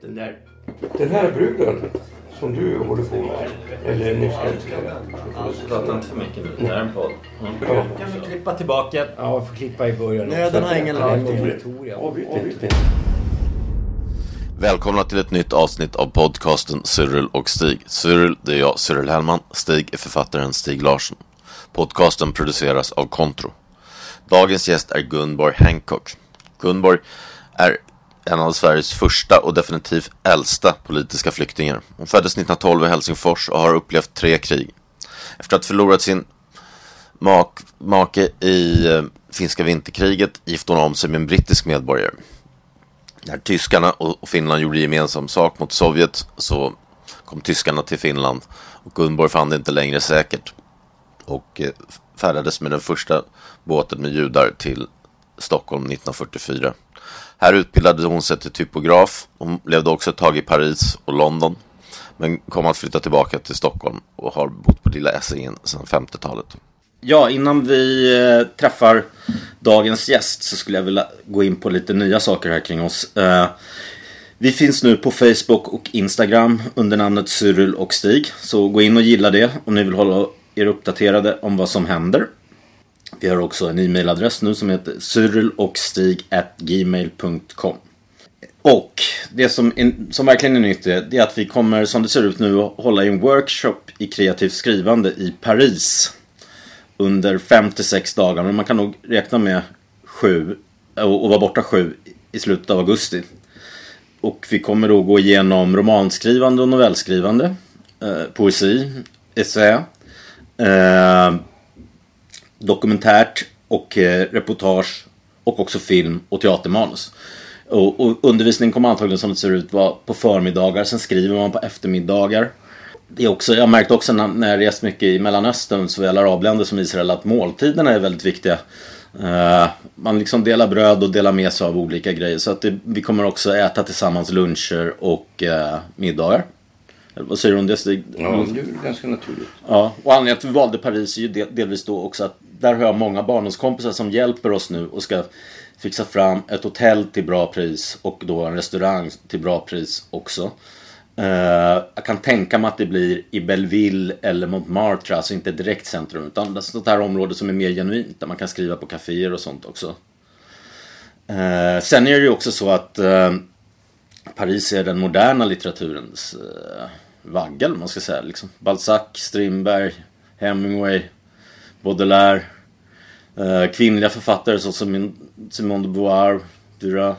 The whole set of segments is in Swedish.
Den där... Den här bruden som du håller på med, eller nyss älskade. Prata inte för mycket nu. Det här är en podd. Ja. Kan vi klippa tillbaka? Ja, jag får klippa i början. Nöden har ingen lag. Avbryt Välkomna till ett nytt avsnitt av podcasten Cyril och Stig. Cyril, det är jag, Cyril Hellman. Stig är författaren Stig Larsson. Podcasten produceras av Kontro. Dagens gäst är Gunborg Hancock. Gunborg är en av Sveriges första och definitivt äldsta politiska flyktingar. Hon föddes 1912 i Helsingfors och har upplevt tre krig. Efter att ha förlorat sin mak make i eh, finska vinterkriget gifte hon om sig med en brittisk medborgare. När tyskarna och Finland gjorde gemensam sak mot Sovjet så kom tyskarna till Finland och Gunborg fann det inte längre säkert och eh, färdades med den första båten med judar till Stockholm 1944. Här utbildade hon sig till typograf. Hon levde också ett tag i Paris och London men kom att flytta tillbaka till Stockholm och har bott på Lilla Essingen sedan 50-talet. Ja, innan vi eh, träffar dagens gäst så skulle jag vilja gå in på lite nya saker här kring oss. Eh, vi finns nu på Facebook och Instagram under namnet Cyril och Stig. Så gå in och gilla det om ni vill hålla er uppdaterade om vad som händer. Vi har också en e-mailadress nu som heter cyrilochstig.gmail.com Och det som, är, som verkligen är nytt är, det är att vi kommer som det ser ut nu att hålla i en workshop i kreativt skrivande i Paris under 5-6 dagar. Men man kan nog räkna med sju och, och vara borta sju i slutet av augusti. Och vi kommer då gå igenom romanskrivande och novellskrivande, eh, poesi, essä, eh, dokumentärt och eh, reportage och också film och teatermanus. Och, och undervisningen kommer antagligen som det ser ut vara på förmiddagar, sen skriver man på eftermiddagar. Det är också, jag har märkt också när, när jag rest mycket i Mellanöstern, såväl arabländer som Israel, att måltiderna är väldigt viktiga. Eh, man liksom delar bröd och delar med sig av olika grejer. Så att det, vi kommer också äta tillsammans luncher och uh, middagar. Vad säger du om det Stig? Ja, det är ganska naturligt. Ja, och anledningen till att vi valde Paris är ju del, delvis då också att där har jag många barndomskompisar som hjälper oss nu och ska fixa fram ett hotell till bra pris och då en restaurang till bra pris också. Uh, jag kan tänka mig att det blir i Belleville eller Montmartre, alltså inte direkt centrum utan det sånt här område som är mer genuint där man kan skriva på kaféer och sånt också. Uh, sen är det ju också så att uh, Paris är den moderna litteraturens uh, vagga, eller vad man ska säga. Liksom. Balzac, Strindberg, Hemingway, Baudelaire. Eh, kvinnliga författare som Simone de Beauvoir, Dura,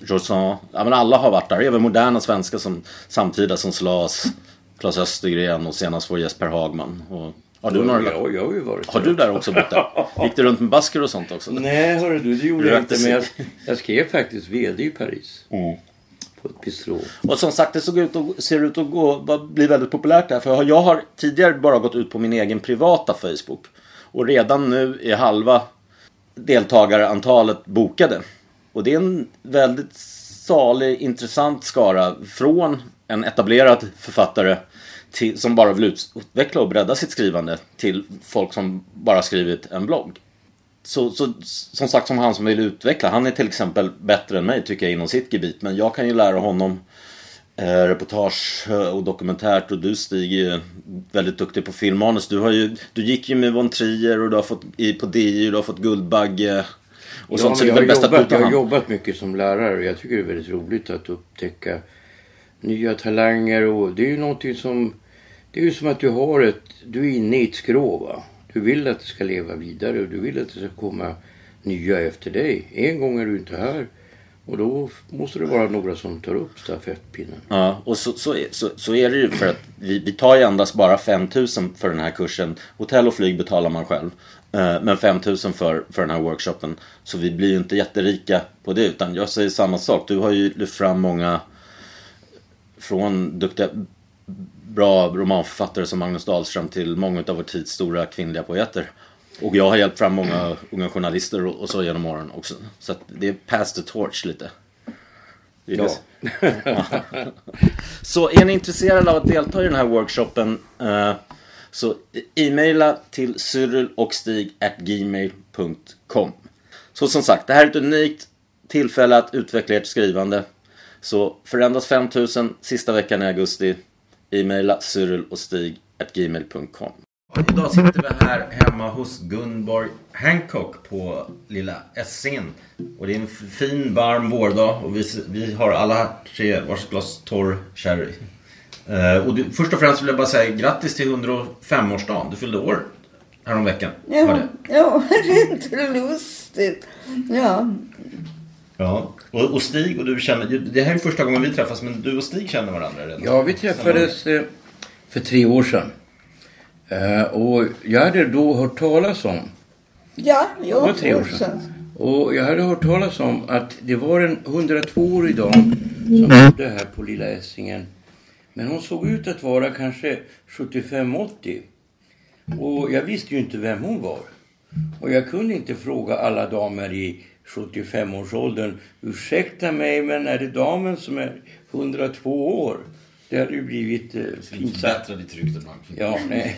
Joursan. Ja, men alla har varit där. Även moderna svenskar som samtida som Slas, Claes Östergren och senast vår Jesper Hagman. Och, har du några? Ja, jag har ju varit Har du där också bott där? Gick du runt med basker och sånt också? Nej, hörru du, det gjorde jag inte. Men jag, jag skrev faktiskt VD i Paris. På ett. Och som sagt, det såg ut och, ser ut att gå, bli väldigt populärt där. För jag har tidigare bara gått ut på min egen privata Facebook. Och redan nu är halva deltagarantalet bokade. Och det är en väldigt salig, intressant skara. Från en etablerad författare till, som bara vill utveckla och bredda sitt skrivande till folk som bara skrivit en blogg. Så, så, som sagt, som han som vill utveckla. Han är till exempel bättre än mig tycker jag inom sitt gebit. Men jag kan ju lära honom eh, reportage och dokumentärt. Och du Stig är ju väldigt duktig på filmmanus. Du, har ju, du gick ju med Von Trier och du har fått i, på DI och du har fått Guldbagge. Och Ja, sånt. Så det är jag, väl bäst jobbat, jag har jobbat mycket som lärare och jag tycker det är väldigt roligt att upptäcka nya talanger och det är ju någonting som... Det är ju som att du har ett... Du är inne i ett skrå va. Du vill att det ska leva vidare och du vill att det ska komma nya efter dig. En gång är du inte här och då måste det vara några som tar upp stafettpinnen. Ja, och så, så, är, så, så är det ju för att vi, vi tar ju endast bara 5000 för den här kursen. Hotell och flyg betalar man själv. Eh, men 5000 för, för den här workshopen. Så vi blir ju inte jätterika på det. Utan jag säger samma sak. Du har ju lyft fram många från duktiga, bra romanförfattare som Magnus Dahlström till många av vår tids stora kvinnliga poeter. Och jag har hjälpt fram många unga journalister och, så genom åren också. Så att det är pass the torch lite. Det. Så är ni intresserade av att delta i den här workshopen eh, så e-maila till cyrilochstig.gmail.com Så som sagt, det här är ett unikt tillfälle att utveckla ert skrivande. Så förändras 5000 sista veckan i augusti. E-maila cyrilochstig.gmail.com Idag sitter vi här hemma hos Gunborg Hancock på lilla Essingen. Och det är en fin varm vårdag och vi, vi har alla tre varsitt glas torr sherry. Eh, och du, först och främst vill jag bara säga grattis till 105-årsdagen. Du fyllde år häromveckan. Ja, ja, det är inte lustigt. Ja, Ja. Och, och Stig och du känner, det här är första gången vi träffas men du och Stig känner varandra redan. Ja, vi träffades eh, för tre år sedan. Eh, och jag hade då hört talas om, ja, det var tre år sedan. Och jag hade hört talas om att det var en 102-årig dam som bodde här på Lilla Essingen. Men hon såg ut att vara kanske 75-80. Och jag visste ju inte vem hon var. Och jag kunde inte fråga alla damer i 75-årsåldern. Ursäkta mig, men är det damen som är 102 år? Det hade ju blivit eh, pinsamt. Bättre ditt rykte bland. Ja, nej.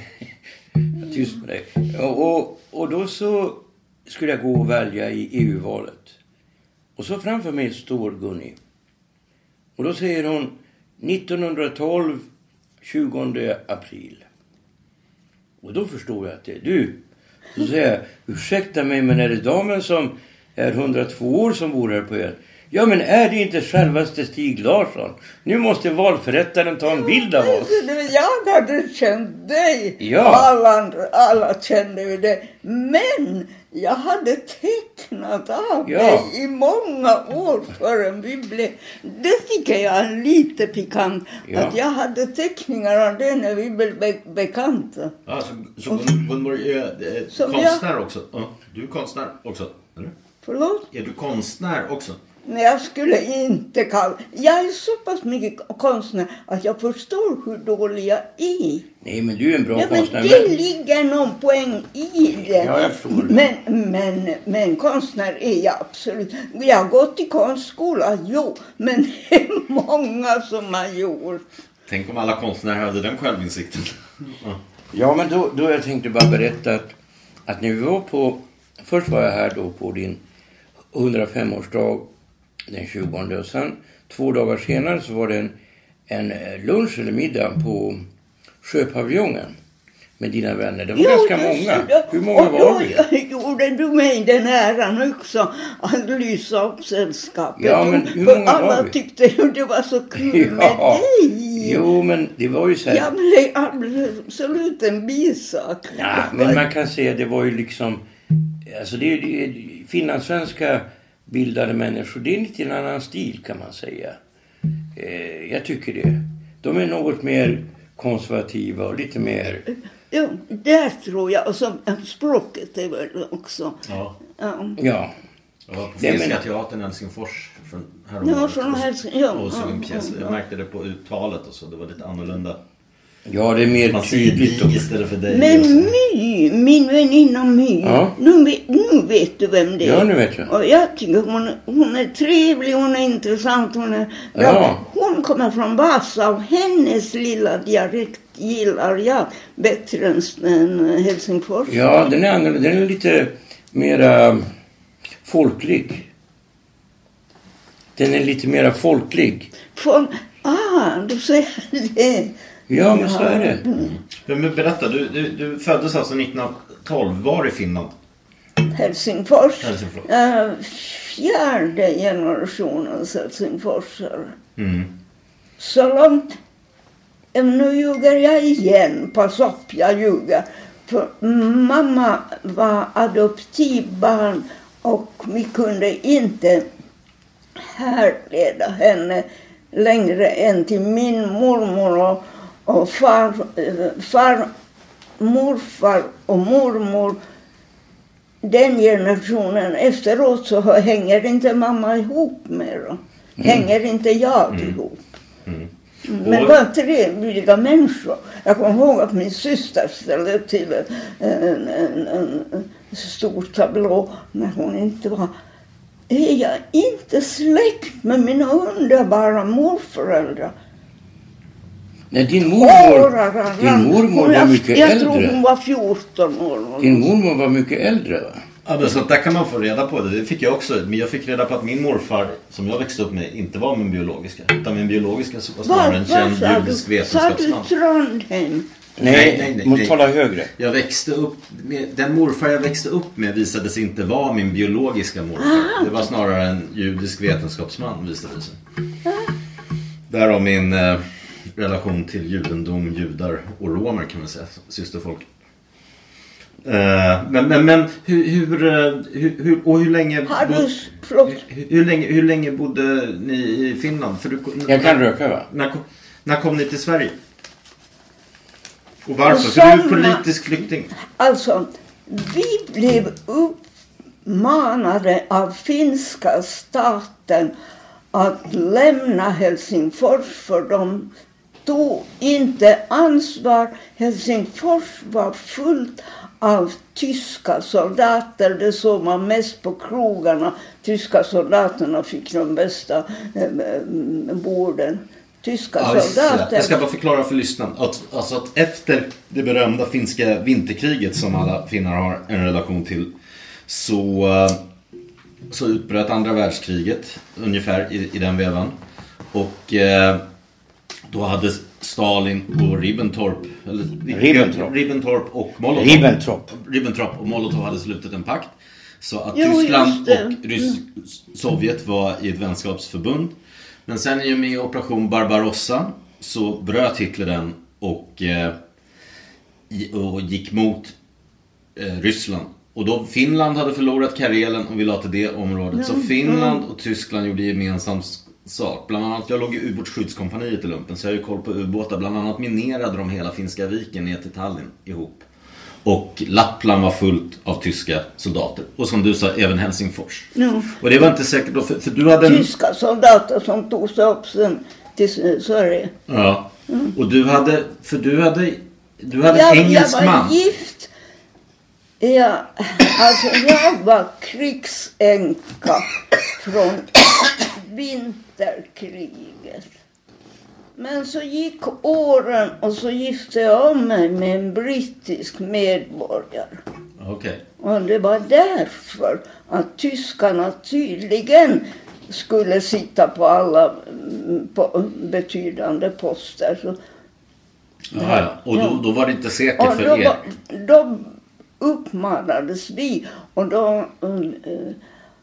Tyst med dig. Och, och, och då så skulle jag gå och välja i EU-valet. Och så framför mig står Gunni. Och då säger hon 1912, 20 april. Och då förstår jag att det är du. Så säger jag, ursäkta mig men är det damen som är 102 år som bor här på ön? Ja men är det inte självaste Stig Larsson? Nu måste valförrättaren ta en bild av oss. Jag hade känt dig. Ja. Alla, alla kände ju det. Men jag hade tecknat av Ja. dig i många år förrän vi blev... Det tycker jag är lite pikant. Ja. Att jag hade teckningar av dig när vi blev be- bekanta. Ja, så, så Gunborg är, är Som konstnär också? Ja, du är konstnär också? Eller? Förlåt? Är du konstnär också? Men jag skulle inte kalla... Jag är så pass mycket konstnär att jag förstår hur dålig jag är. Nej men du är en bra Ja, men konstnär. det ligger någon poäng i det. Ja, jag förstår det. Men, men, men konstnär är jag absolut. Jag har gått i konstskola, jo. Men det är många som har gjort. Tänk om alla konstnärer hade den självinsikten. Ja. Ja, men då, då jag tänkte bara berätta att, att när vi var på... Först var jag här då på din 105-årsdag den 20 och sen två dagar senare så var det en, en eh, lunch eller middag på Sjöpaviljongen med dina vänner. Det var ganska just många. det. Hur många var då vi? gjorde du mig den äran också att lysa upp sällskapet. Ja, men hur För många var alla vi? tyckte ju det var så kul med dig. Jo, men det var ju så här... Ja, det är absolut en bisak. Ja, men man kan säga det var ju liksom... Alltså det är, det är finlandssvenska bildade människor. Det är lite en annan stil kan man säga. Eh, jag tycker det. De är något mer konservativa och lite mer... Jo, där tror jag. Och så, språket är väl också. Ja. Ja. Ja. Jag var på Finska men- teatern i Helsingfors från Ja, häromåret. från och- Helsing- ja, Och såg en ja, pjäs. ja, Jag ja. märkte det på uttalet och så. Det var lite annorlunda. Ja, det är mer Man tydligt. Och, istället för dig. Men. My, min väninna My, Ja. nu, vet, nu vet du vem det är. Ja, nu vet jag. Och jag tycker hon, hon är trevlig, hon är intressant, hon är bra. Ja. Hon kommer från Vasa och hennes lilla dialekt gillar jag bättre än, Helsingfors. ja, den är annorlunda. Den är lite mera folklig. Den är lite mera folklig. Från, ah, du säger det. Ja, men så är det. Men men berätta, du, du, du föddes alltså 1912. Var i Finland? Helsingfors. Helsingfors. Eh, fjärde generationens helsingforsare. Mm. Så långt... Nu ljuger jag igen. Pass upp, jag ljuger. För mamma var adoptivbarn och vi kunde inte härleda henne längre än till min mormor och, och far, eh, far, morfar och mormor den generationen efteråt så hänger inte mamma ihop med dem. Hänger inte jag ihop. Mm. Men Och- var trevliga människor. Jag kommer ihåg att min syster ställde till en, en, en, en stor tablå när hon inte var... Är jag inte släkt med mina underbara morföräldrar? Nej, din mormor, din mormor var mycket jag, Jag tror äldre. hon var 14 år. Din mormor var mycket äldre va? Ja, men sånt där kan man få reda på. Det fick jag också. Men jag fick reda på att min morfar, som jag växte upp med, inte var min biologiska. Utan min biologiska var snarare en känd judisk Sa du vetenskapsman. Trondheim? Nej, Nej, nej, nej, måste nej. tala högre. Jag växte upp med, den morfar jag växte upp med visade sig inte vara min biologiska morfar. Det var snarare en judisk vetenskapsman visade det sig. Därav min eh, relation till judendom, judar och romer kan man säga. Systerfolk. Eh, men, men, men hur, hur, eh, hur, och hur länge, bo- hur, hur, länge, hur länge bodde ni i Finland? För du, Jag kan röka va? när, kom, när kom ni till Sverige? Och varför? Och För du är politisk flykting. Alltså, vi blev uppmanade av finska staten att lämna Helsingfors för de tog inte ansvar. Helsingfors var fullt av tyska soldater. Det såg man mest på krogarna. Tyska soldaterna fick de bästa eh, eh, borden. Tyska Ja, soldater. Jag ska bara förklara för lyssnarna. Att, alltså att efter det berömda finska vinterkriget som alla finnar har en relation till. Så, eh, så utbröt andra världskriget ungefär i, i den vevan. Och eh, då hade Stalin och Ribbentrop, eller, Ribbentrop. Ribbentrop och Molotov. Ribbentrop. Ribbentrop och Molotov hade slutit en pakt. Så att Jo, Tyskland och Rys- Sovjet var i ett vänskapsförbund. Men sen i och med operation Barbarossa så bröt Hitler den och, eh, och gick mot eh, Ryssland. Och då Finland hade förlorat Karelen och vi la till det området. Så Finland och Tyskland gjorde gemensam sak. Bland annat, jag låg i ubåtsskoydskompaniet i lumpen så jag har ju koll på ubåtar. Bland annat minerade de hela Finska viken ner till Tallinn ihop. Och Lappland var fullt av tyska soldater. Och som du sa, även Helsingfors. Ja. Och det var inte säkert då, för, för du hade en... Tyska soldater som tog sig upp sen till Sverige. Ja. Och du hade, för du hade, du hade Jag, en engelsk jag var man. gift. Ja, alltså jag var krigsänka från vinterkriget. Men så gick åren och så gifte jag om mig med en brittisk medborgare. Okej. Och det var därför att tyskarna tydligen skulle sitta på alla mm, på betydande poster. Så Ja, ja. Och då, då var det inte säkert för då, er. då uppmanades vi och då, eh,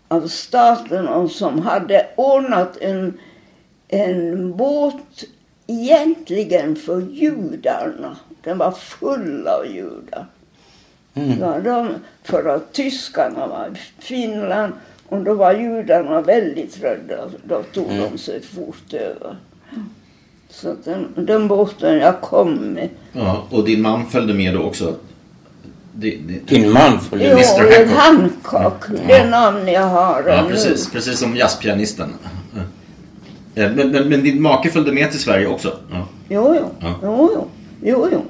av staten och som hade ordnat en, en båt egentligen för judarna. Den var full av judar. Ja, de, för att tyskarna var i Finland och då var judarna väldigt rädda. Då tog de sig fort över. Så den, den båten jag kom med Ja, och din man följde med då också. Det, det, Din man följde Jo. Mr. Hancock. Hancock. Det namn jag har ja, precis. Precis som jazzpianisten. Ja. Eh, Men, men, men din make följde med till Sverige också? Ja. Jo, jo. Ja. Jo, jo. jo, jo.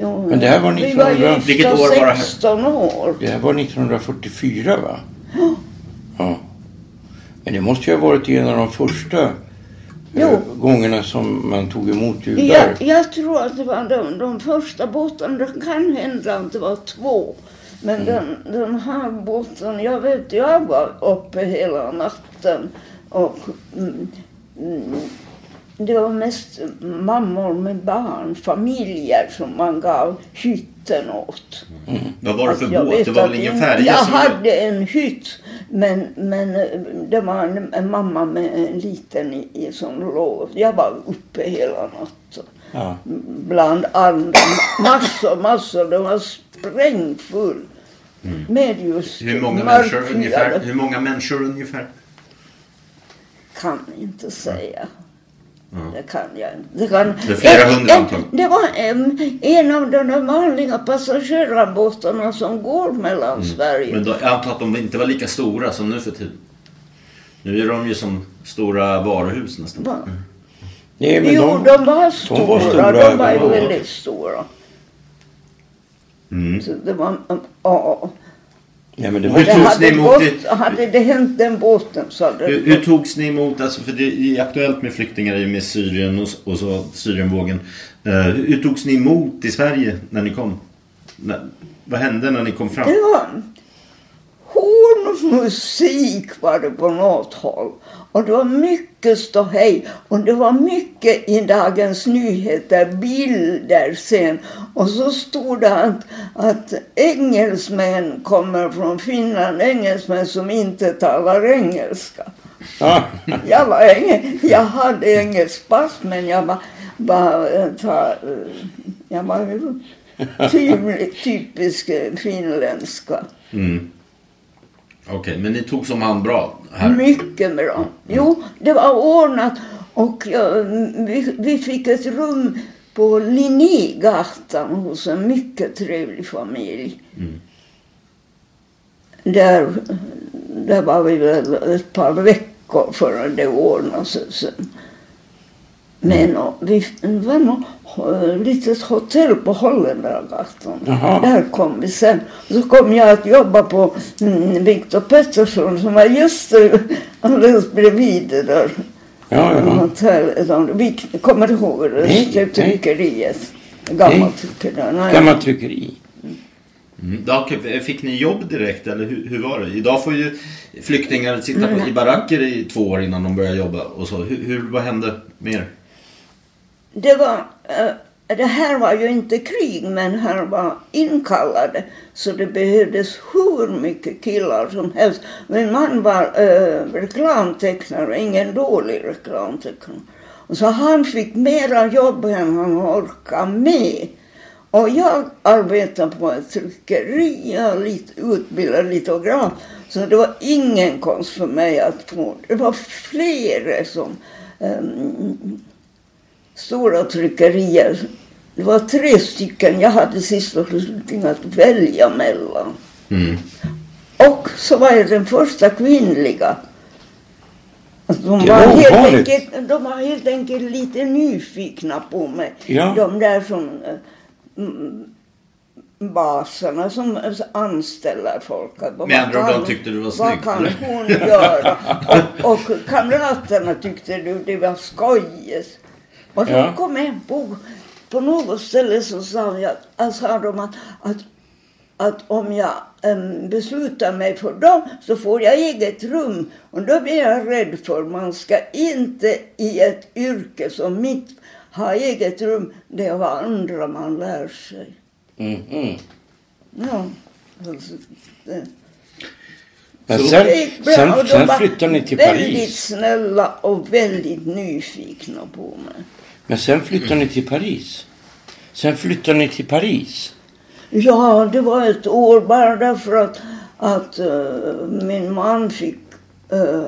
jo. Men det här var Vi var 1900 gifta Vilket år var det här? 16 år. Det här var 1944 va? Ja. Men det måste ju ha varit en av de första Jo. gångerna som man tog emot Jag, judar. jag tror att det var de, de första båtarna. Det kan hända att det var två. Men den, den här båten, jag vet, jag var uppe hela natten. Och mm, mm, det var mest mammor med barn, familjer som man gav hytten åt. Vad var det för jag båt? Det var väl ingen en- färja Jag som... hade en hytt, men, men eh, det var en, en mamma med en liten i, i som låg. Jag var uppe hela natten. Ja. Bland andra. Massor, massor. Det var sprängfull. Med just Mm. Hur många, människor ungefär, hur många människor ungefär? Kan inte säga. Det kan jag inte. Det, kan, Det är flera Eh, hundra eh, antagligen. Det var em, en av de vanliga passagerarbåtarna som går mellan Sverige. Mm. Men då, jag antar att de inte var lika stora som nu för tiden. Nu är de ju som stora varuhus nästan. Va? Nej, men jo, de, de var stora. De var, stora, ju ja. väldigt stora. Mm. Så det var, um, ja. men det Hur var, togs ni emot gått, hade det hänt den båten så hade Hur, hur togs ni emot, alltså för det är aktuellt med flyktingar i med Syrien och, och så Syrienvågen. Hur, hur togs ni emot i Sverige när ni kom? När, vad hände när ni kom fram? Det var hornmusik var det på något håll. Och det var mycket ståhej. Och det var mycket i Dagens Nyheter, bilder sen. Och så stod det att, att engelsmän kommer från Finland, engelsmän som inte talar engelska. ja, Jag, var enge, jag hade engelskt pass men jag var, var, eh, ta, eh, jag var typ, typisk eh, finländska. Mm. Okej, men ni tog som hand bra här? Mycket bra. Jo, det var ordnat och ja, vi, vi fick ett rum på Linnégatan hos en mycket trevlig familj. Där, där var vi väl ett par veckor förrän det ordnade sig sen. Men och, vi, var eh, litet hotell på Holländargatan. Där kom vi sen. Så kom jag att jobba på mm, Viktor Pettersson som var just eh, alldeles bredvid det där ja, ja. hotellet. Vi kommer ihåg det? Nej, tryckeriet. Gammalt tryckeri. Gammalt tryckeri. Mm. Fick ni jobb direkt eller hur, hur var det? Idag får ju flyktingar sitta på, i baracker i två år innan de börjar jobba och så. Hur, hur, vad hände med er? Det var, eh, Eh, det här var ju inte krig men här var inkallade så det behövdes hur mycket killar som helst. Min man var eh, reklamtecknare, ingen dålig reklamtecknare. Och så han fick mera jobb än han orkade med. Och jag arbetade på ett tryckeri, jag lite utbildad litograf. Så det var ingen konst för mig att få. Det var flera som eh, stora tryckerier. Det var tre stycken jag hade sist och slutligen att välja mellan. Mm. Och så var jag den första kvinnliga. Alltså, de, var helt enkelt, de var helt enkelt lite nyfikna på mig. Ja. De där som eh, mm, baserna som anställer folk. Vad Med andra ord, kan- de tyckte du var Vad snygg, kan eller? hon göra? Och, och kamraterna tyckte du det var skojigt. Och då kom en på, på något ställe så sa, jag, alltså, sa de att, att, att om jag um, beslutar mig för dem så får jag eget rum. Och då blir jag rädd för man ska inte i ett yrke som mitt ha eget rum. Det är vad andra man lär sig. Mhm. Ja. Alltså, det. Men sen, Det sen, de sen var flyttade ni till Väldigt Paris. snälla och väldigt nyfikna på mig. Men sen flyttade ni till Paris. Sen flyttade ni till Paris. Ja, det var ett år bara därför att, att eh, min man fick eh,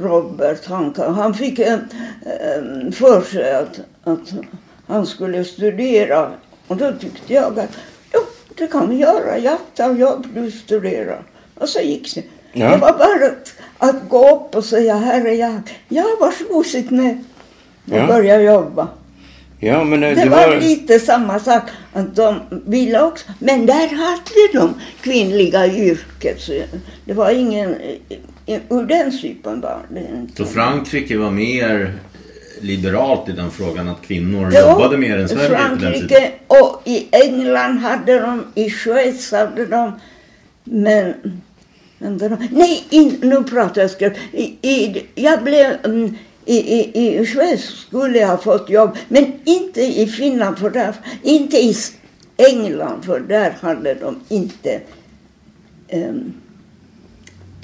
Robert, han, han fick uh, för sig att, att han skulle studera. Och då tyckte jag att jo, det kan vi göra. Jag tar jobb, du studerar. Och så gick det. Ja. Det var bara att, att gå upp och säga här är jag. Ja, varsågod sitt ner. Och Ja. börja jobba. Ja, men eh, Det, det, var, var... lite samma sak. Att de ville också. Men där hade de kvinnliga yrket. Så det var ingen... Ur den sypen var det inte. Så Frankrike var mer liberalt i den frågan att kvinnor Jo, jobbade mer än Sverige? Frankrike och i England hade de, i Schweiz hade de, men... Nej, in, nu pratar jag skräp. I, i, jag blev... mm, I, i, I Schweiz skulle jag ha fått jobb, men inte i Finland, för där, inte i England, för där hade de inte em,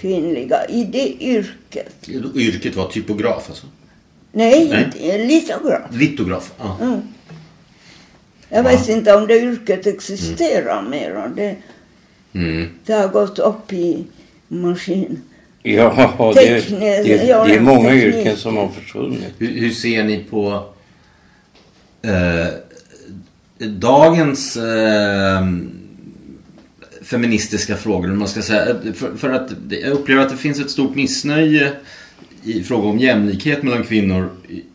kvinnliga i det yrket. Yrket var typograf alltså? Nej, Nej. litograf. Litograf? Ja. Mm. Jag vet inte om det yrket existerar mer. Det, Mm. det har gått upp i maskin, Ja, det, det, det, ja, är många teknik. yrken som har försvunnit. Hur, hur ser ni på eh, dagens eh, feministiska frågor? om Man ska säga. För, för att jag upplever att det finns ett stort missnöje i fråga om jämlikhet mellan kvinnor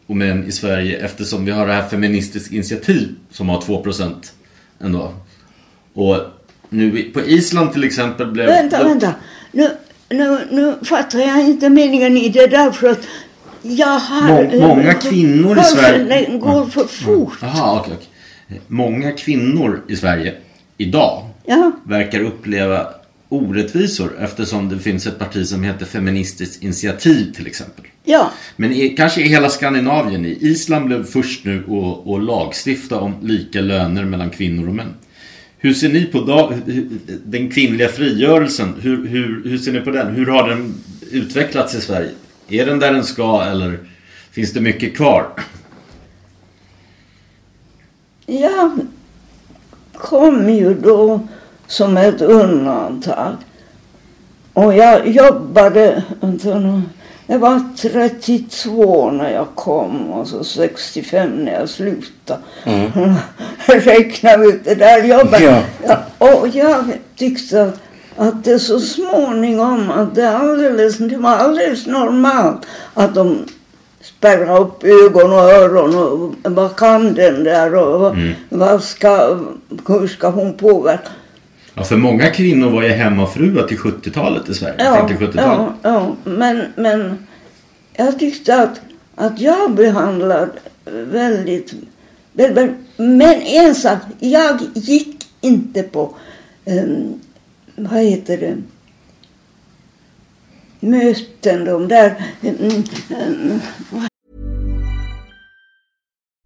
och män i Sverige eftersom vi har det här Feministiskt initiativ som har 2% ändå. Och nu på Island till exempel blev... Vänta, vänta. Nu, nu, nu fattar jag inte meningen i det där för att jag har... Må- många kvinnor i Sverige- Mm. Går för fort. Jaha, okej, okej. Många kvinnor i Sverige idag Ja, verkar uppleva orättvisor eftersom det finns ett parti som heter Feministiskt initiativ till exempel. ja. Men i, kanske i hela Skandinavien. I Island blev först nu att, att lagstifta om lika löner mellan kvinnor och män. Hur ser ni på dag, den kvinnliga frigörelsen? Hur, hur, hur ser ni på den? Hur har den utvecklats i Sverige? Är den där den ska eller finns det mycket kvar? Jag kom ju då som ett undantag. Och jag jobbade, vänta jag var 32 när jag kom och så 65 när jag slutade. Räkna ut det där jobbet. Ja. Ja, och jag tyckte att, att det så småningom, att det, alldeles, det var alldeles normalt att de spärrar upp ögon och öron och vad kan den där och vad ska, hur ska hon påverka? Ja, för många kvinnor var ju hemmafruar till 70-talet i Sverige. Ja, 50-70-talet. ja, ja. Men, men jag tyckte att, att jag behandlade väldigt, väldigt... Men en sak, jag gick inte på, um, vad heter det, möten, de där... Um, um,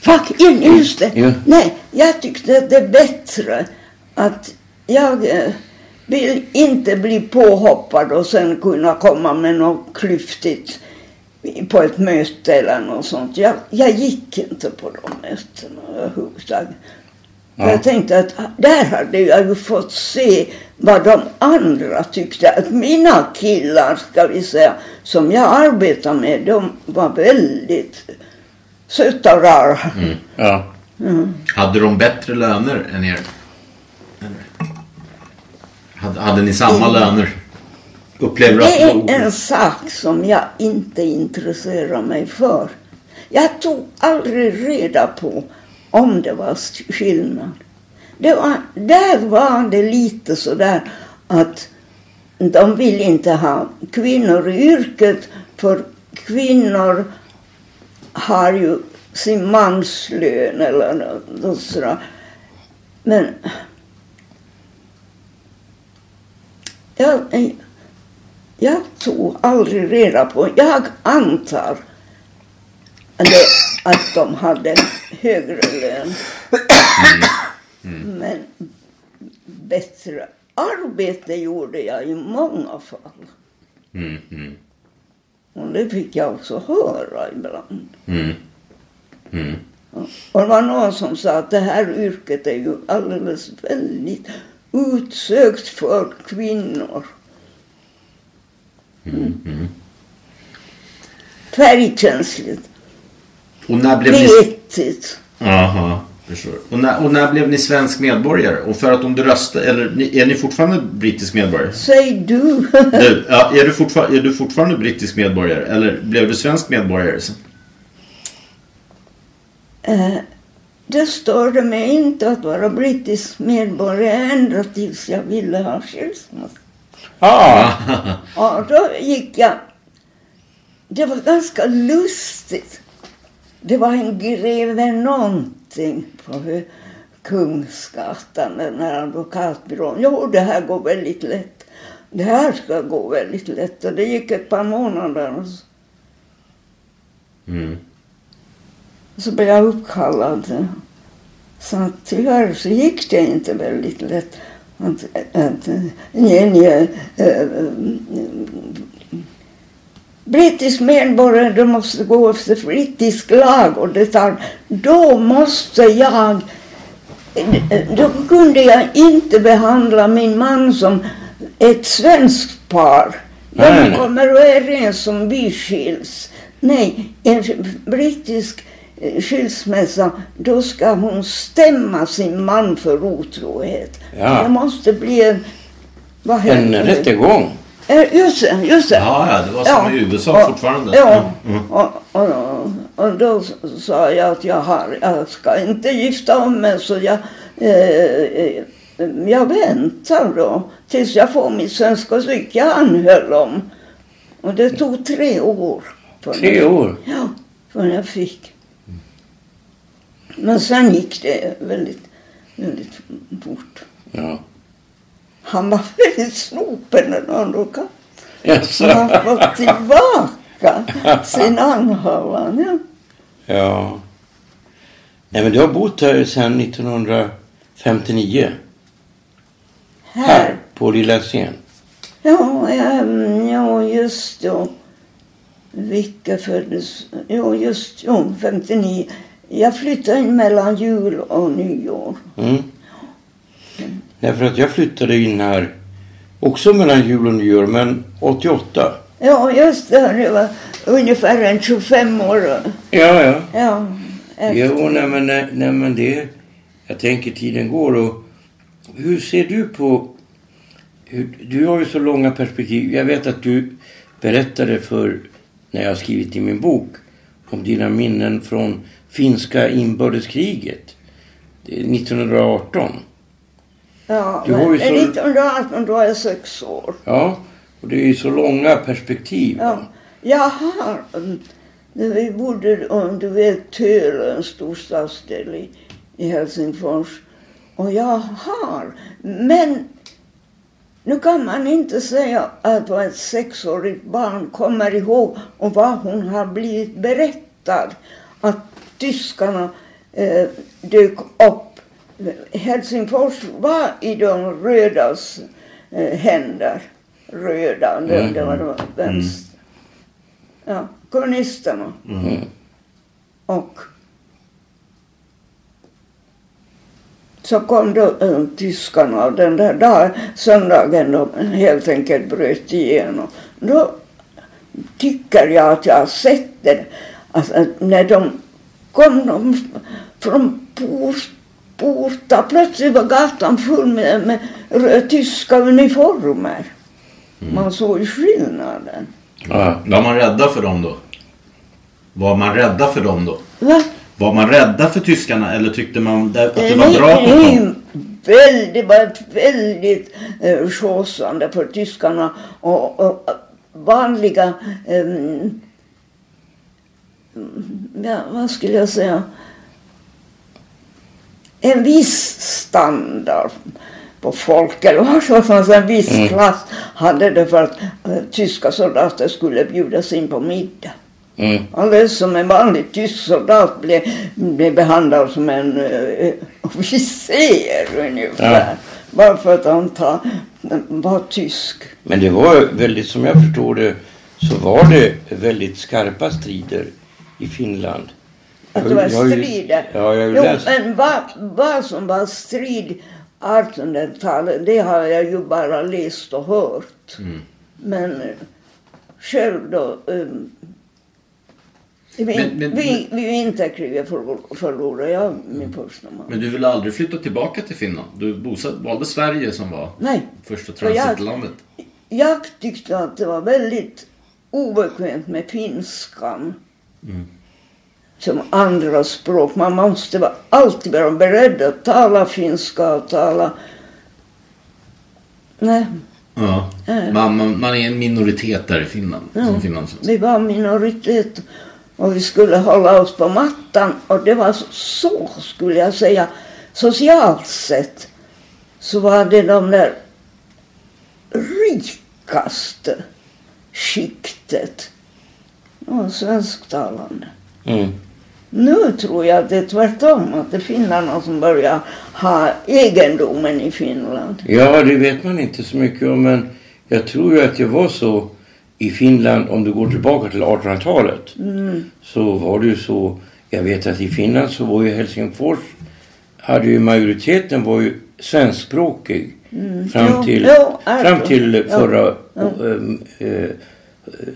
Fuck, in, just det. Ja. Nej, jag tyckte att det är bättre att jag eh, vill inte bli påhoppad och sen kunna komma med något klyftigt på ett möte eller något sånt. Jag, jag gick inte på de mötena överhuvudtaget. För Jag tänkte att där hade jag ju fått se vad de andra tyckte. Att mina killar, ska vi säga, som jag arbetar med, de var väldigt söta och rara. Ja. Hade de bättre löner än er? Hade, hade ni samma löner? Upplever Det är en sak som jag inte intresserar mig för. Jag tog aldrig reda på om det var skillnad. Det var, där var det lite sådär att de vill inte ha kvinnor i yrket för kvinnor har ju sin manslön eller något sådär. Men jag, jag tog aldrig reda på. Jag antar att, det, att de hade högre lön. Men bättre arbete gjorde jag i många fall. Och det fick jag också höra ibland. Och det var någon som sa att det här yrket är ju alldeles väldigt utsökt för kvinnor. Mm. Färgkänsligt, Och när blev ni... petigt. Aha. Och, när, och när blev ni svensk medborgare? Och för att om du röstar, eller är ni fortfarande brittisk medborgare? Säg du. Du, ja, är, du fortfar- är du fortfarande brittisk medborgare? Eller blev du svensk medborgare sen? Eh, Det störde mig inte att vara brittisk medborgare ända tills jag ville ha skilsmässa. Ah, Ja, då gick jag... Det var ganska lustigt. Det var en greve någonting på Hö- Kungsgatan, den här advokatbyrån. Jo, det här går väldigt lätt. Det här ska gå väldigt lätt. Och det gick ett par månader. Och så, Mm. så blev jag uppkallad. Så att tyvärr så gick det inte väldigt lätt. Att, att, nej, äh, brittisk medborgare, du måste gå efter brittisk lag och det tar, då måste jag, då kunde jag inte behandla min man som ett svenskt par. Nej. kommer överens om vi skiljs. Nej, en brittisk eh, skilsmässa, då ska hon stämma sin man för otrohet. Ja. Det måste bli en... Vad en rättegång. Eh, Just det, just det. Ja, ja, det var som i USA fortfarande. Ja, Mm. och, och, och då sa jag att jag, har, jag ska inte gifta om mig så jag, eh, jag väntar då tills jag får mitt svenska psyk. Jag anhöll om. Och det tog tre år. för Tre år. Ja, förrän jag fick. Men sen gick det väldigt, väldigt fort. Ja. Han var väldigt snopen den. Jaså? Så han fått tillbaka sin anhållan. Ja. Ja. Nej, men du har bott här sedan 1959. Här. På Lilla Scen. Ja, ja, ja, just då. Vilka föddes? Jo, just jo, 59. Jag flyttade in mellan jul och nyår. Mm. Därför att jag flyttade in här också mellan jul och nyår, men 88. Ja, just det. Det var ungefär en 25 år. Ja, ja. Ja, efter. Jo, nej men, nej, nej men det... Jag tänker tiden går och... Hur ser du på... Hur, du har ju så långa perspektiv. Jag vet att du berättade för när jag har skrivit i min bok om dina minnen från finska inbördeskriget. Det är 1918. Ja, Du har ju så- 1918 då var jag sex år. Ja, och det är ju så långa perspektiv. Ja, jag har... mm, När vi bodde, om du vet, Töle, en stor stadsdel i, i Helsingfors. Och jag har, men nu kan man inte säga att vad ett sexårigt barn kommer ihåg och vad hon har blivit berättad. Att tyskarna eh, dök upp. Helsingfors var i de rödas eh, händer. Röda, det, det var de vänster. Ja, kommunisterna. Och så kom då äh, tyskarna den där dagen, söndagen de helt enkelt bröt igenom. Då tycker jag att jag har sett det. Alltså, att när de kom de från port, portar, plötsligt var gatan full med, med tyska uniformer. Man såg ju skillnaden. Ja. Var man rädda för dem då? Var man rädda för dem då? Va? Var man rädda för tyskarna eller tyckte man att det Eh, var nej, bra mot nej, dem? väldigt, det var ett väldigt eh, chosande för tyskarna och, och vanliga, ehm, ja, vad skulle jag säga, en viss standard på folk, eller vad säga, en viss klass hade det för att eh, tyska soldater skulle bjudas in på middag. Mm. Alldeles som en vanlig tysk soldat blev, blev behandlad som en uh, officer ungefär. Bara för att han ta, var tysk. Men det var väldigt, som jag förstår det, så var det väldigt skarpa strider i Finland. Att det var strider. Ja, jag jo, men vad, vad som var strid 1800-talet, det har jag ju bara läst och hört. Mm. Men eh, själv då, um, Men- men- vi, vid vinterkriget förlor- förlorade jag min första man. Men du ville aldrig flytta tillbaka till Finland? Du bosatt, valde Sverige som var Nej. första För jag- transitlandet? Jag tyckte att det var väldigt obekvämt med finskan. Som andra språk. Man måste vara, alltid vara beredd att tala finska och tala... Nej, Ja. Man, man, man är en minoritet där i Finland. Som finlandssvensk. vi var minoritet och vi skulle hålla oss på mattan. Och det var så, skulle jag säga, socialt sett så var det de där rikaste skiktet. De svensktalande. Mm. Nu tror jag att det är tvärtom, att det är finnarna som börjar ha egendomen i Finland. Ja, det vet man inte så mycket om men jag tror ju att det var så i Finland om du går tillbaka till 1800-talet. Så var det ju så, jag vet att i Finland så var ju Helsingfors, hade ju majoriteten var ju svenskspråkig. Fram Jo, till, jo, fram till förra ehm, eh,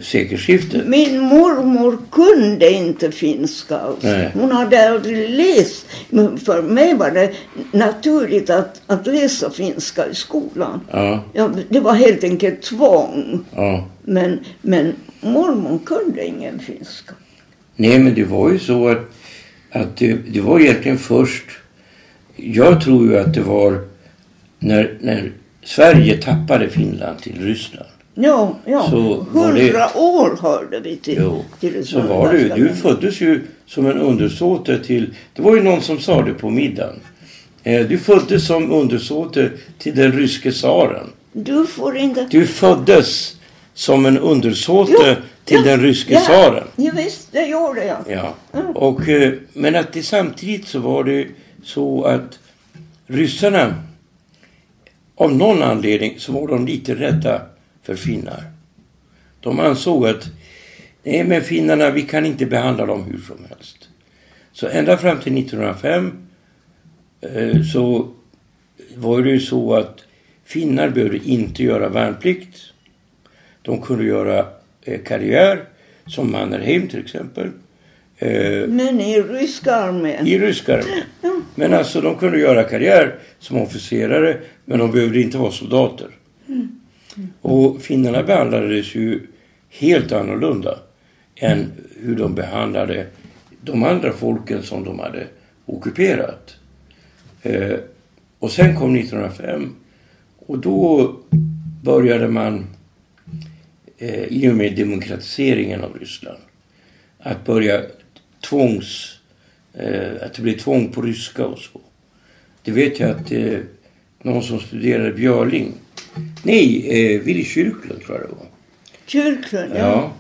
sekelskiftet. Min mormor kunde inte finska alls. Nej. Hon hade aldrig läst. Men för mig var det naturligt att, att läsa finska i skolan. Ja, Ja, det var helt enkelt tvång. ja. Men, men mormor kunde ingen finska. Nej, men det var ju så att, att det, det var egentligen först... Jag tror ju att det var när, när Sverige tappade Finland till Ryssland. Ja, ja. Så var det- Hundra år hörde vi till. Jo, till det så var du. Du föddes ju som en undersåte till... Det var ju någon som sa det på middagen. Eh, Du föddes som undersåte till den ryske tsaren. Du får inte... Du föddes som en undersåte Jo, till ja, den ryske ja, tsaren. Ja, visst, det gjorde jag. Ja. Och, eh, men att det samtidigt så var det så att ryssarna av någon anledning så var de lite rädda för finnar. De ansåg att nej men finnarna vi kan inte behandla dem hur som helst. Så ända fram till 1905 eh, så var det ju så att finnar behövde inte göra värnplikt. De kunde göra eh, karriär som Mannerheim till exempel. Eh, Men i ryska armén. i ryska armén. Men alltså de kunde göra karriär som officerare men de behövde inte vara soldater. Och finnarna behandlades ju helt annorlunda än hur de behandlade de andra folken som de hade ockuperat. Eh, och sen kom 1905 och då började man eh, i och med demokratiseringen av Ryssland att börja tvångs... Eh, att det blev tvång på ryska och så. Det vet jag att eh, någon som studerade Björling. Nej, eh, Willy Kyrklund tror jag det var. Kyrklund, ja.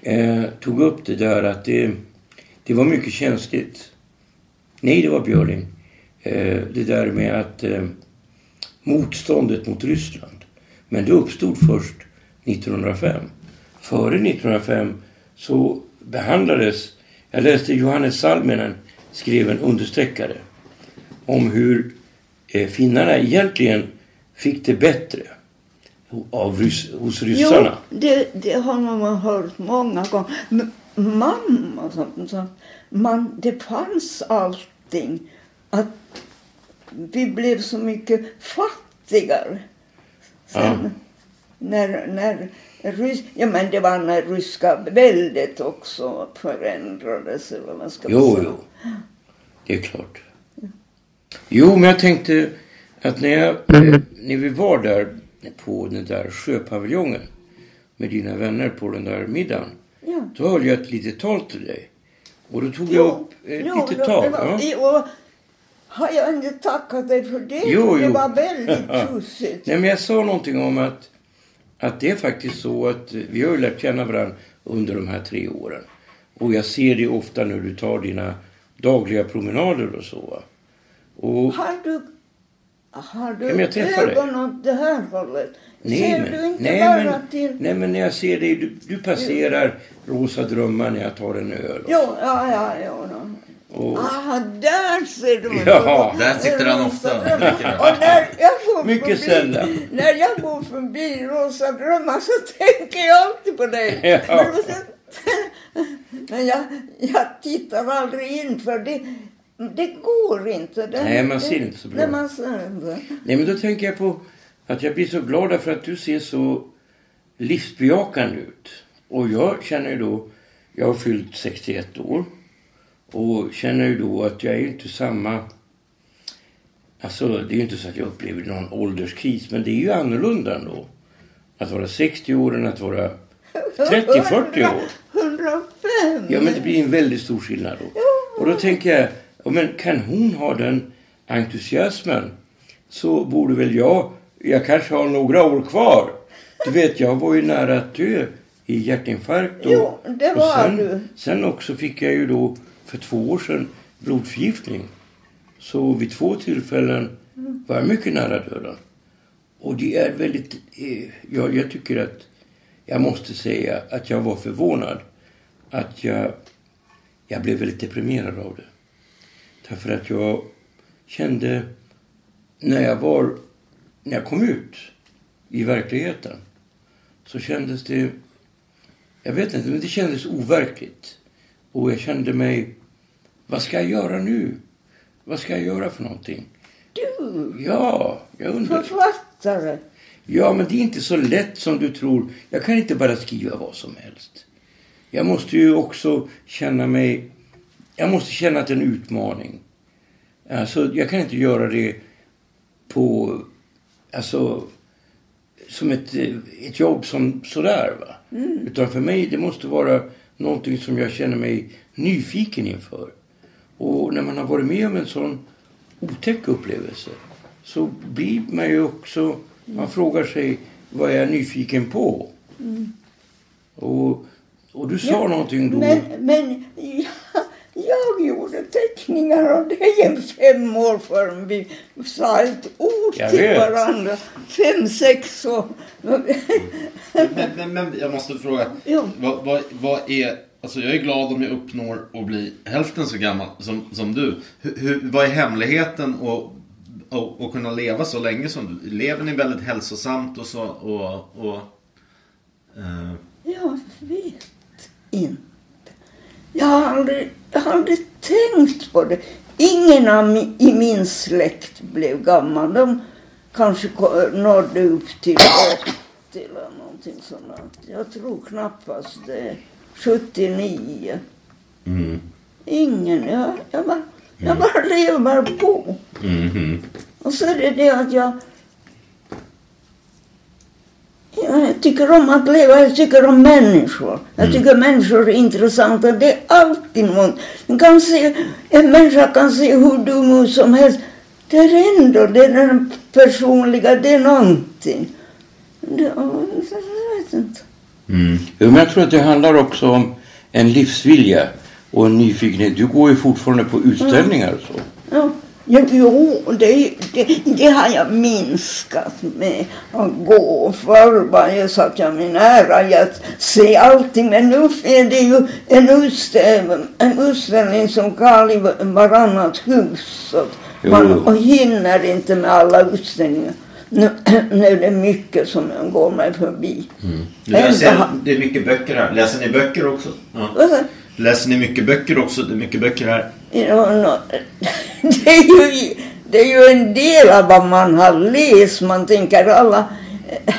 Ja. Eh, tog upp det där att det, det var mycket känsligt. Nej, det var Björling. Eh, det där med att eh, motståndet mot Ryssland. Men det uppstod först 1905. Före 1905 så behandlades, jag läste Johannes Salminen skrev en understreckare om hur eh, finnarna egentligen fick det bättre av rys, hos ryssarna. Jo, det, det har man hört många gånger. Mamma sa man, det fanns allting. Att vi blev så mycket fattigare. Sen Ja. när, när rys, ja men det var när ryska väldet också förändrades eller vad man ska Jo, säga. jo. Det är klart. Jo, men jag tänkte att när, jag, eh, när vi var där på den där sjöpaviljongen med dina vänner på den där middagen. Ja. Då höll jag ett litet tal till dig. Och då tog jag upp ett jo, litet tal. var- Ja. jo, har jag inte tackat dig för det? Jo, det jo. var väldigt tjusigt. Nej, men jag sa någonting om att, att det är faktiskt så att eh, vi har ju lärt känna varandra under de här tre åren. Och jag ser det ofta när du tar dina dagliga promenader och så. Och, Har du, har du Ja, ögon åt det här hållet? nej, Ser men, du inte nej, bara men, till... nej, men när jag ser dig, du, du passerar Rosa Drömmar när jag tar en öl. Jo, ja, ja, ja. Då. Och, Ah, där ser du. Ja, där sitter han ofta och när jag går Mycket förbi, sällan. När jag går förbi Rosa Drömmar så tänker jag alltid på dig. Ja. Men jag, jag tittar aldrig in för det, det går inte. Det, Nej, man ser inte så bra. Man. Nej, men då tänker jag på att jag blir så glad därför att du ser så livsbejakande ut. Och jag känner ju då, jag har fyllt 61 år och känner ju då att jag är ju inte samma Alltså det är ju inte så att jag upplever någon ålderskris men det är ju annorlunda ändå. Att vara 60 år än att vara 30-40 år. 105! Ja men det blir en väldigt stor skillnad då. Och då tänker jag, ja, men kan hon ha den entusiasmen så borde väl jag, jag kanske har några år kvar. Du vet jag var ju nära att dö i hjärtinfarkt. Och, Jo, det och var sen, du. Sen också fick jag ju då för två år sedan blodförgiftning. Så vid två tillfällen var jag mycket nära döden. Och det är väldigt, eh, jag, jag tycker att jag måste säga att jag var förvånad. Att jag, jag blev väldigt deprimerad av det. Därför att jag kände när jag var, när jag kom ut i verkligheten så kändes det, jag vet inte, men det kändes overkligt. Och jag kände mig, vad ska jag göra nu? Vad ska jag göra för någonting? Du, Ja, jag undrar. författare. Ja, men det är inte så lätt som du tror. Jag kan inte bara skriva vad som helst. Jag måste ju också känna mig... Jag måste känna att det är en utmaning. Alltså, jag kan inte göra det på... Alltså, som ett, ett jobb som sådär. Va? Utan för mig, det måste vara någonting som jag känner mig nyfiken inför. Och när man har varit med om en sån otäck upplevelse så blir man ju också... Man frågar sig vad är jag nyfiken på? Och, och du sa någonting då. Men, men jag, jag gjorde teckningar av dig en fem år förrän vi sa ett ord Jag till vet. varandra. Fem, sex år. Men, men, men jag måste fråga. Jo. Vad, vad, vad är... Alltså jag är glad om jag uppnår att bli hälften så gammal som, som du. Hur, hur, vad är hemligheten att och, och kunna leva så länge som du? Lever ni väldigt hälsosamt och så? Och, och, eh, Jag vet inte. Jag har aldrig, jag har aldrig tänkt på det. Ingen av i min släkt blev gammal. De kanske nådde upp till 80 eller någonting sånt. Jag tror knappast det. 79. Ingen. Jag, jag, bara, jag bara lever på. Och så är det det att jag Ja, jag tycker om att leva, jag tycker om människor. Jag tycker människor är intressanta. Det är alltid något. Man kan se, en människa kan se hur dum ut som helst. Det är ändå det är den personliga, det är någonting. Det, jag vet inte. Jo, men jag tror att det handlar också om en livsvilja och en nyfikenhet. Du går ju fortfarande på utställningar och så. Ja. Ja, jo, det, det, det har jag minskat med att gå. Förr var jag satt jag mig nära i att se allting. Men nu är det ju en utställning, en utställning som går i varannat hus. Så att man och hinner inte med alla utställningar. Nu, nu är det mycket som går mig förbi. jag ser, Ändå har- det är mycket böcker här. Läser ni böcker också? Ja. Läser ni mycket böcker också? Det är mycket böcker här. Ja, det, är ju, det är ju en del av vad man har läst. Man tänker alla eh,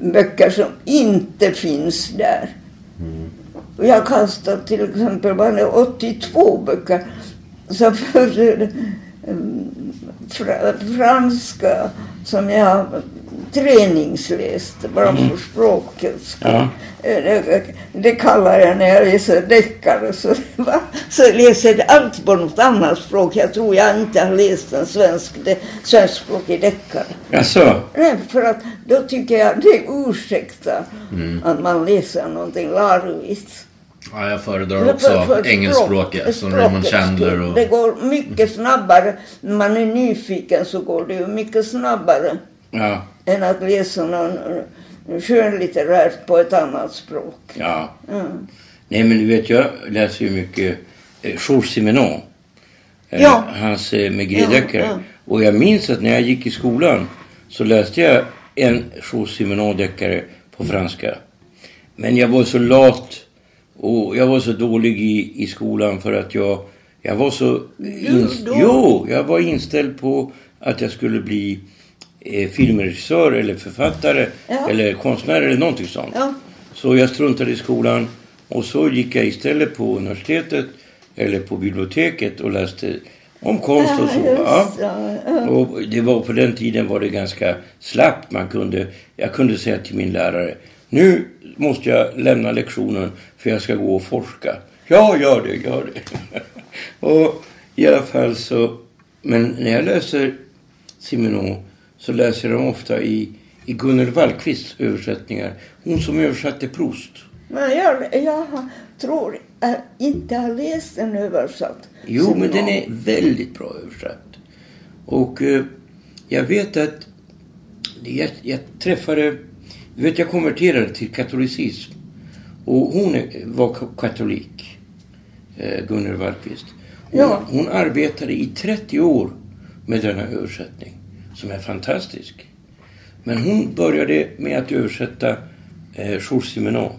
böcker som inte finns där. Och jag kastade till exempel det 82 böcker. Så för, fra, franska som jag träningsläste bara för språket. Ja. Eh, Det, det kallar jag när jag läser deckare. Så, va? så läser jag allt på något annat språk. Jag tror jag inte har läst en svensk, de, svenskspråkig deckare. Alltså, Nej, för att då tycker jag det ursäktar att man läser någonting larvigt. Ja, jag föredrar För- också för engelskspråket. språk- Som Raymond Chandler och... Det går mycket snabbare. När man är nyfiken så går det ju mycket snabbare ja, än att läsa någon skönlitterärt på ett annat språk. ja. Nej, men du vet, jag läser ju mycket eh, Georges Simenon. Eh, Ja. Hans eh, Maigret-deckare. Ja, ja. Och jag minns att när jag gick i skolan så läste jag en Georges Simenon-deckare på franska. Men jag var så lat Och jag var så dålig i, i skolan för att jag, jag var så... Då? jo, jag var inställd på att jag skulle bli eh, filmregissör eller författare Ja. eller konstnär eller någonting sånt. Ja. Så jag struntade i skolan och så gick jag istället på universitetet eller på biblioteket och läste om konst och så. Ja. Och det var på den tiden var det ganska slappt. Man kunde, jag kunde säga till min lärare nu måste jag lämna lektionen för jag ska gå och forska. Ja, gör det, gör det. och i alla fall så, men när jag läser Simenon så läser jag dem ofta i, i Gunnel Wallquists översättningar. Hon som översatte Proust. Men jag, jag tror jag inte har läst den översatt. Jo, men den är väldigt bra översatt. Och eh, jag vet att jag, jag träffade, du vet jag konverterade till katolicism. Och hon var ka- katolik, eh, Gunnel Wallquist. Hon, Ja. hon arbetade i 30 år med denna översättning, som är fantastisk. Men hon började med att översätta eh, Jules Simenon.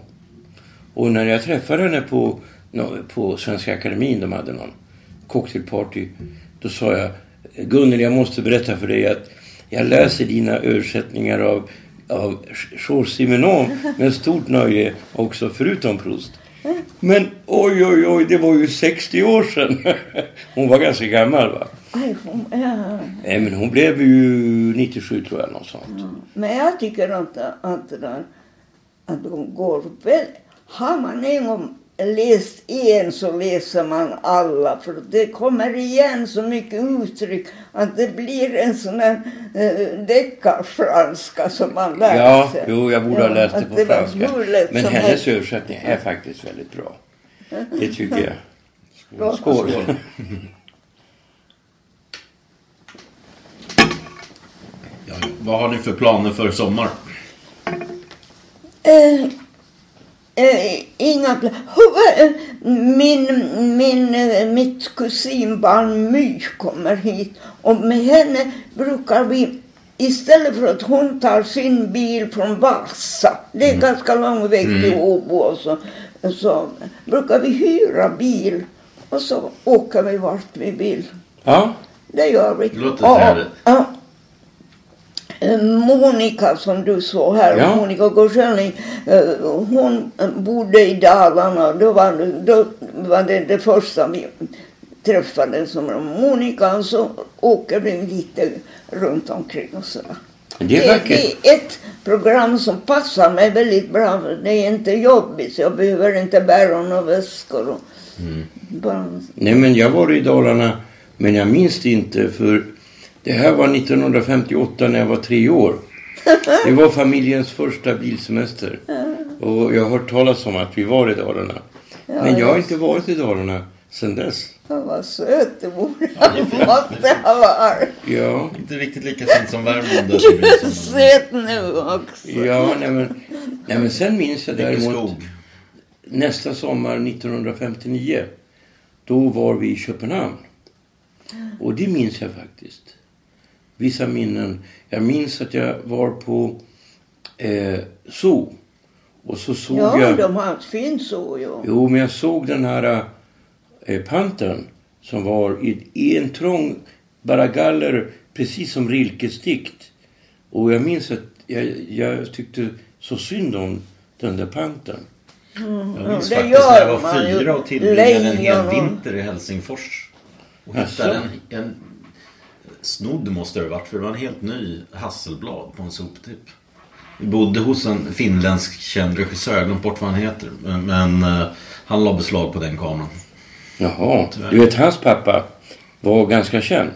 Och när jag träffade henne på, på Svenska Akademin, de hade någon cocktailparty. Då sa jag, Gunnel jag måste berätta för dig att jag läser dina översättningar av, av Georges Simenon med stort nöje också förutom Proust. Men oj, oj, oj, det var ju 60 år sedan. Hon var ganska gammal va? Aj, hon, ja. Nej, men hon blev ju 97 tror jag, något sånt. Men jag tycker att, att, det där- att de går väl... Har man en gång läst en så läser man alla. För det kommer igen så mycket uttryck att det blir en sån där äh, deckarfranska som man lär Ja, sig. jo, jag borde ha läst det att på var franska. Men hennes helst. översättning är faktiskt väldigt bra. Det tycker jag. Skål. Skål. Ja, vad har ni för planer för sommar? Eh, eh, inga pla- Hur var- eh, min, min, Mitt kusinbarn My kommer hit och med henne brukar vi Istället för att hon tar sin bil från Vasa, det är ganska lång väg till Åbo och så, så brukar vi hyra bil och så åker vi vart vi vill. Ja, Det gör vi. Det låter Och- trevligt. Eh, Monica som du såg här, Ja. Monica Gorselny, eh, hon eh, bodde i Dalarna. Då var, det- då var det det första vi träffades. som Monica och så åker vi lite runt omkring och sådär. det är det är ett program som passar mig väldigt bra. för Det är inte jobbigt. Jag behöver inte bära några väskor. Och Mm. bara, Nej, men jag var i Dalarna, men jag minns det inte för det här var 1958 när jag var tre år. Det var familjens första bilsemester. Och jag har hört talas om att vi var i Dalarna. Men jag har inte varit i Dalarna sedan dess. Vad söt du borde måste ha varit. Ja, Inte riktigt lika fint som Värmland. Du är söt nu också. ja nej, men, nej men sen minns jag däremot nästa sommar 1959. Då var vi i Köpenhamn. Och det minns jag faktiskt. Vissa minnen. Jag minns att jag var på eh, zoo. Och så såg Ja, jag... de har ett fint så ja. Jo, men jag såg den här eh, pantern som var i, i en trång baragaller precis som Rilkes dikt. Och jag minns att jag, jag tyckte så synd om den där pantern. Jag minns det faktiskt när jag var ju. fyra och tillbringade en hel vinter i Helsingfors. Och hittade en, en snodd måste det ha varit för det var en helt ny Hasselblad på en soptipp. Vi bodde hos en finländsk känd regissör, jag har glömt bort vad han heter. Men, men eh, han la beslag på den kameran. Jaha, du vet hans pappa var ganska känd.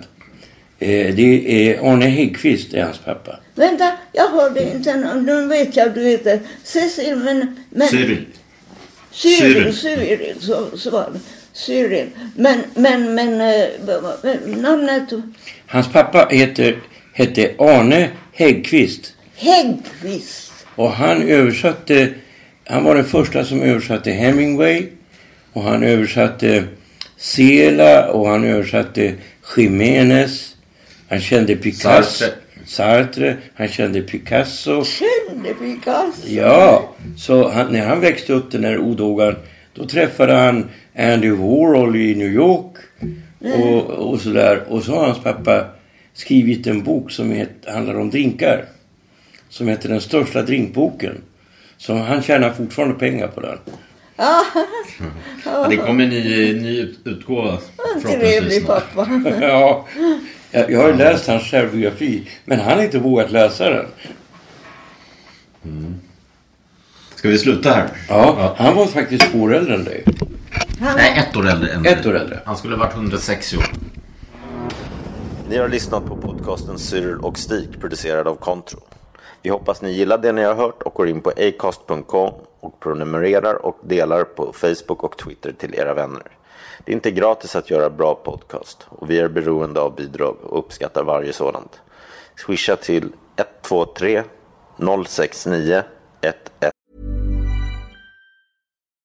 Eh, det är Arne Häggkvist är hans pappa. Vänta, jag hörde inte. nu- Nu vet jag du heter Cecil, men... men Cyril. Cyril, Cyril. Cyril, så, så var det. Cyril. Men, men, men, eh, namnet Hans pappa heter, hette Arne Häggkvist. Häggkvist. Och han översatte, han var den första som översatte Hemingway. Och han översatte Sela och han översatte Jiménez. Han kände Picasso. Sartre. Sartre. Han kände Picasso. Kände Picasso. Ja, så han, när han växte upp den här odågan Då träffade han Andy Warhol i New York och, och sådär. Och så har hans pappa skrivit en bok som het, handlar om drinkar. Som heter Den största drinkboken. Så han tjänar fortfarande pengar på den. Ja, det kommer en ny, ny ut- utgåva Trevlig pappa. Ja, jag, jag har ju läst hans självbiografi. Men han har inte vågat läsa den. Ska vi sluta här? Ja, han var faktiskt två år äldre än dig. Nej, ett år äldre än Ett år äldre. Han skulle ha varit 106 år. Ni har lyssnat på podcasten Cyril och Stig producerad av Contro. Vi hoppas ni gillar det ni har hört och går in på acast.com och prenumererar och delar på Facebook och Twitter till era vänner. Det är inte gratis att göra bra podcast och vi är beroende av bidrag och uppskattar varje sådant. Swisha till 123 069